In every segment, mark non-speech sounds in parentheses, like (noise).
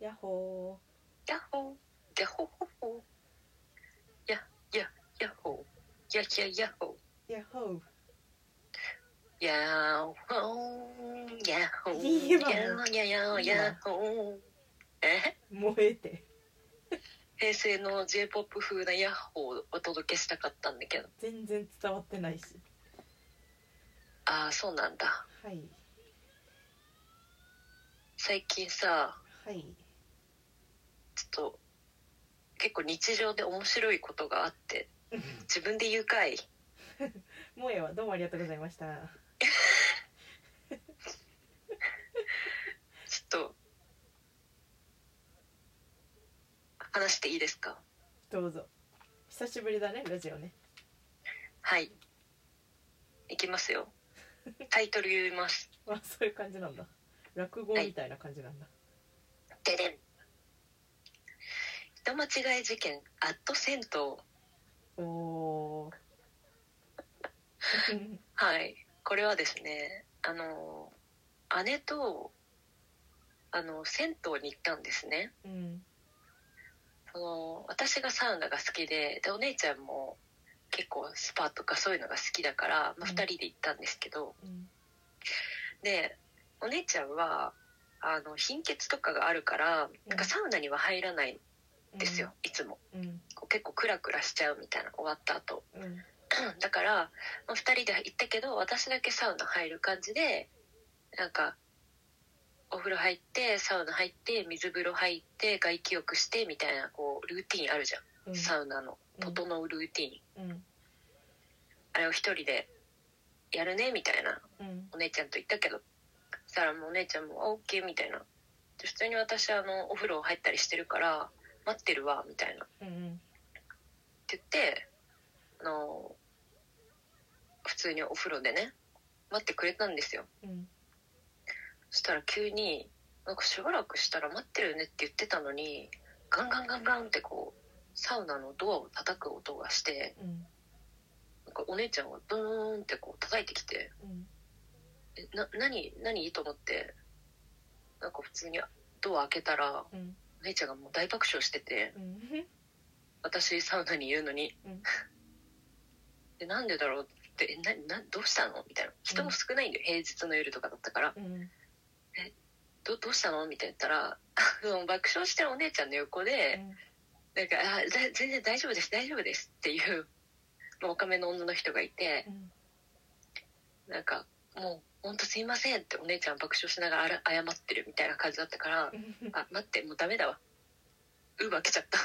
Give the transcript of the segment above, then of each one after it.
やっほヤッホーヤッホーホッホーややヤッホーややヤッホーーやっほーやーほーやっほーいいわやーやややっほーえもうええて平成の j p o p 風なヤッホーをお届けしたかったんだけど。全然伝わってないし。ああそうなんだ。はい。最近さはいと結構日常で面白いことがあって自分で言うかいもうええわ。どうもありがとうございました。ちょっと話していいですか？どうぞ。久しぶりだねラジオね。はい。いきますよ。タイトル言います。(laughs) あそういう感じなんだ。落語みたいな感じなんだ、ででん人間違い事件アット銭湯おはいこれはですねあの姉とあの銭湯に行ったんですね。うんその私がサウナが好きででお姉ちゃんも結構スパとかそういうのが好きだから、まあ、うん。2人で行ったんですけど、うん。でお姉ちゃんはあの貧血とかがあるからなんかサウナには入らないんですよ、いつも。うん。結構クラクラしちゃうみたいな終わった後。うん。(clears throat) だから、まあ、2人で行ったけど私だけサウナ入る感じでなんかお風呂入ってサウナ入って水風呂入って外気浴してみたいなこうルーティンあるじゃん、うん。サウナのうん。整うルーティン、うん。あれを一人でやるねみたいなうん。お姉ちゃんと言ったけど。そしたらもうお姉ちゃんも「あオッケー」みたいな。で普通に私あのお風呂入ったりしてるから待ってるわみたいな。ってうん。言ってあの普通にお風呂でね待ってくれたんですよ。うん。そしたら急になんかしばらくしたら待ってるねって言ってたのにガンガンガンガンってこうサウナのドアを叩く音がしてうん。なんかお姉ちゃんがドーンってこう叩いてきてうんえな何何？と思ってなんか普通にドア開けたらうんお姉ちゃんがもう大爆笑しててうん私サウナにいるのに、うんでなんでだろうってえななどうしたの？みたいな。人も少ないんだよ、平日の夜とかだったから。うんどどうしたの？みたいな言ったら爆笑してるお姉ちゃんの横で、なんかあ全然大丈夫です。大丈夫ですっていうまあ若めの女の人がいてうんなんかもう本当すいませんってお姉ちゃん爆笑しながらあら謝ってるみたいな感じだったからうん。あ待ってもうダメだわ。ウーバー来ちゃった。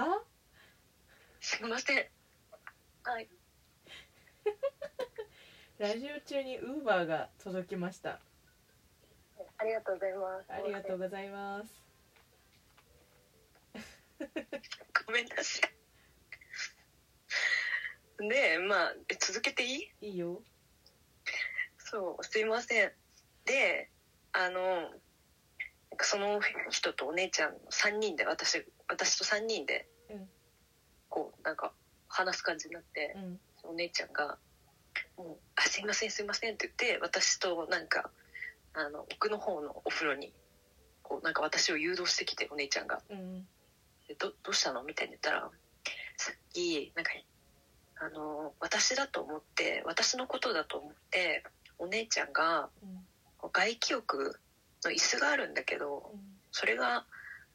は？すいません。はい。ラジオ中にウーバーが届きました。ありがとうございます。ありがとうございます。ごめんなさい。でまあえ続けていい？いいよそうすいません。であのその人とお姉ちゃん3人で私私と3人でうん。こうなんか話す感じになってう、ん。お姉ちゃんが「もうあすいませんすいません」って言って私となんかあの奥の方のお風呂にこうなんか私を誘導してきてお姉ちゃんが。うん「でどどうしたの?」みたいに言ったらさっきなんかあの私だと思って私のことだと思ってお姉ちゃんが外気浴の椅子があるんだけどそれが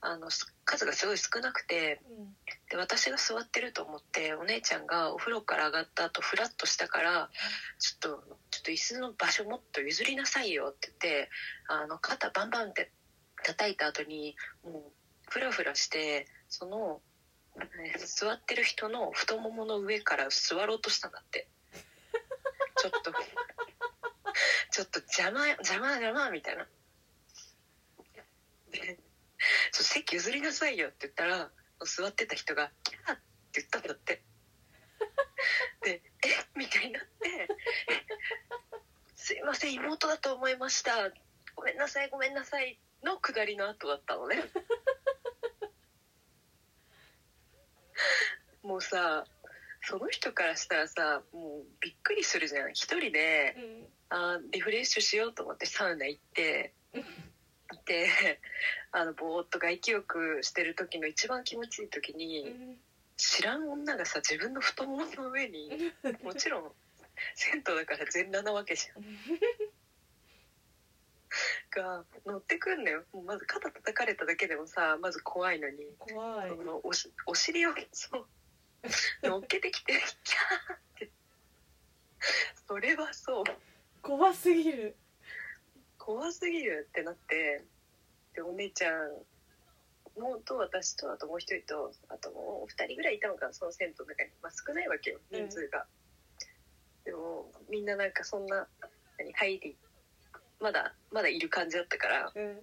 あのす数がすごい少なくてうん。で私が座ってると思ってお姉ちゃんがお風呂から上がった後フラッとしたから「ちょっとちょっと椅子の場所もっと譲りなさいよ」って言ってあの肩バンバンって叩いた後にもうフラフラしてそのえー座ってる人の太ももの上から座ろうとしたんだって。(laughs) ちょっとちょっと邪魔邪魔邪魔みたいな。でちょ席譲りなさいよって言ったら座ってた人が「キャー」って言ったんだって。で「えみたいになって「すいません妹だと思いました。ごめんなさいごめんなさい」の下りの後だったのね。もうさその人からしたらさもうびっくりするじゃん。一人でうん。あーリフレッシュしようと思ってサウナ行ってであのぼーっと外気浴してる時の一番気持ちいい時うにん知らん女がさ自分の太ももの上にもちろん銭湯だから全裸なわけじゃん。が乗ってくんのよ。もうまず肩叩かれただけでもさまず怖いのに。怖い。そのおしお尻をそう (laughs) 乗っけてきてキャーって。それはそう怖すぎる。怖すぎるってなってでお姉ちゃんもうと私とあともう一人とあともう二人ぐらいいたのかなその銭湯の中に、まあ、少ないわけよ人数が、でもみんななんかそんな何入りまだまだいる感じだったからうん。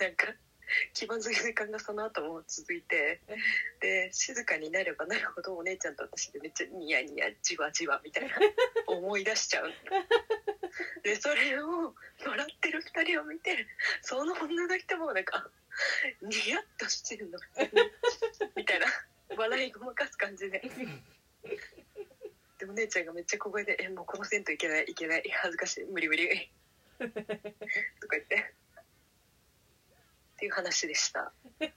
なんか (laughs) 気まずい時間がその後も続いてうんで静かになればなるほどお姉ちゃんと私でめっちゃニヤニヤじわじわみたいな (laughs) 思い出しちゃう。でそれを笑ってる2人を見てその女の人もなんかニヤッとしてるのみたいな笑いごまかす感じで。でお姉ちゃんがめっちゃ小声で「えもうこの銭湯行けない行けない恥ずかしい無理無理」とか言ってっていう話でした。(laughs)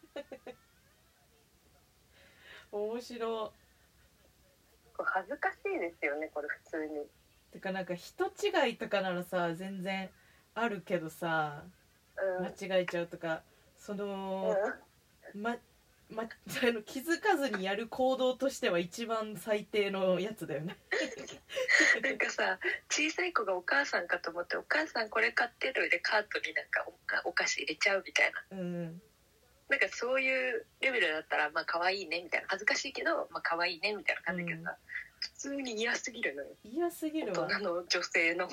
面白恥ずかしいですよねこれ普通に。てかなんか人違いとかならさ全然あるけどさうん、間違えちゃうとかそのうん。まま (laughs) あの気づかずにやる行動としては一番最低のやつだよね。(laughs) なんかさ小さい子がお母さんかと思って「お母さんこれ買ってる」でカートになんかおお菓子入れちゃうみたいな。うん。なんかそういうレベルだったらまあ可愛いねみたいな。恥ずかしいけどまあ可愛いねみたいな感じだけどさ、普通に嫌すぎるのよ。嫌すぎ大るわ。人の女性の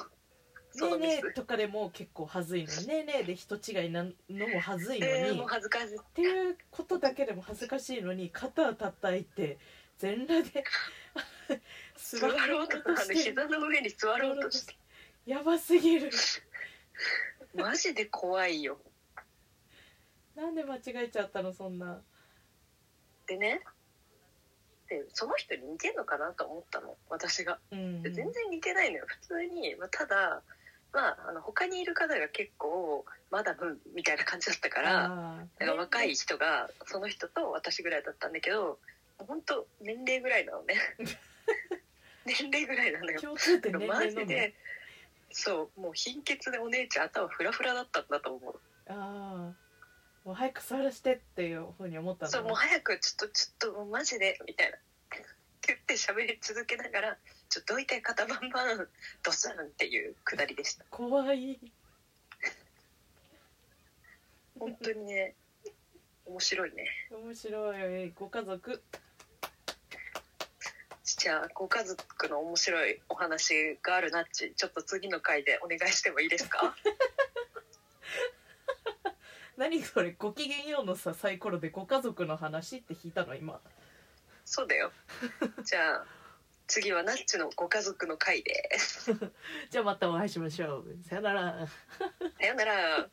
そねえねえとかでも結構恥ずいのに (laughs) ねえねえで人違いなのも恥ずいのに、恥ずかしい。っていうことだけでも恥ずかしいのに肩叩いて全裸で (laughs) 座ろうとして。膝の上に座ろうとして。やばすぎる (laughs) マジで怖いよ。なんで間違えちゃったのそんな。でねでその人に似てんのかなと思ったの。私が。うん。で全然似てないのよ。普通に、まあ、ただまああの他にいる方が結構マダムみたいな感じだったからか若い人がその人と私ぐらいだったんだけど本当年齢ぐらいなのね。(laughs) 年齢ぐらいなのよ。共通点年マ齢の？みジでそうもう貧血でお姉ちゃん頭フラフラだったんだと思う。ああもう早く座らしてっていうふうに思ったんだそうもう早くちょっとちょっともうマジでみたいな。って言って喋り続けながらちょっとどいて肩バンバンドスンっていうくだりでした。怖い。本当にね面白いね。面白い。ご家族じゃあご家族の面白いお話があるなっちちょっと次の回でお願いしてもいいですか？(laughs) 何それごきげんようのさサイコロでご家族の話って引いたの今。そうだよ。(laughs) じゃあ次はナッチのご家族の回で。す (laughs) じゃあまたお会いしましょう。さよなら。さよなら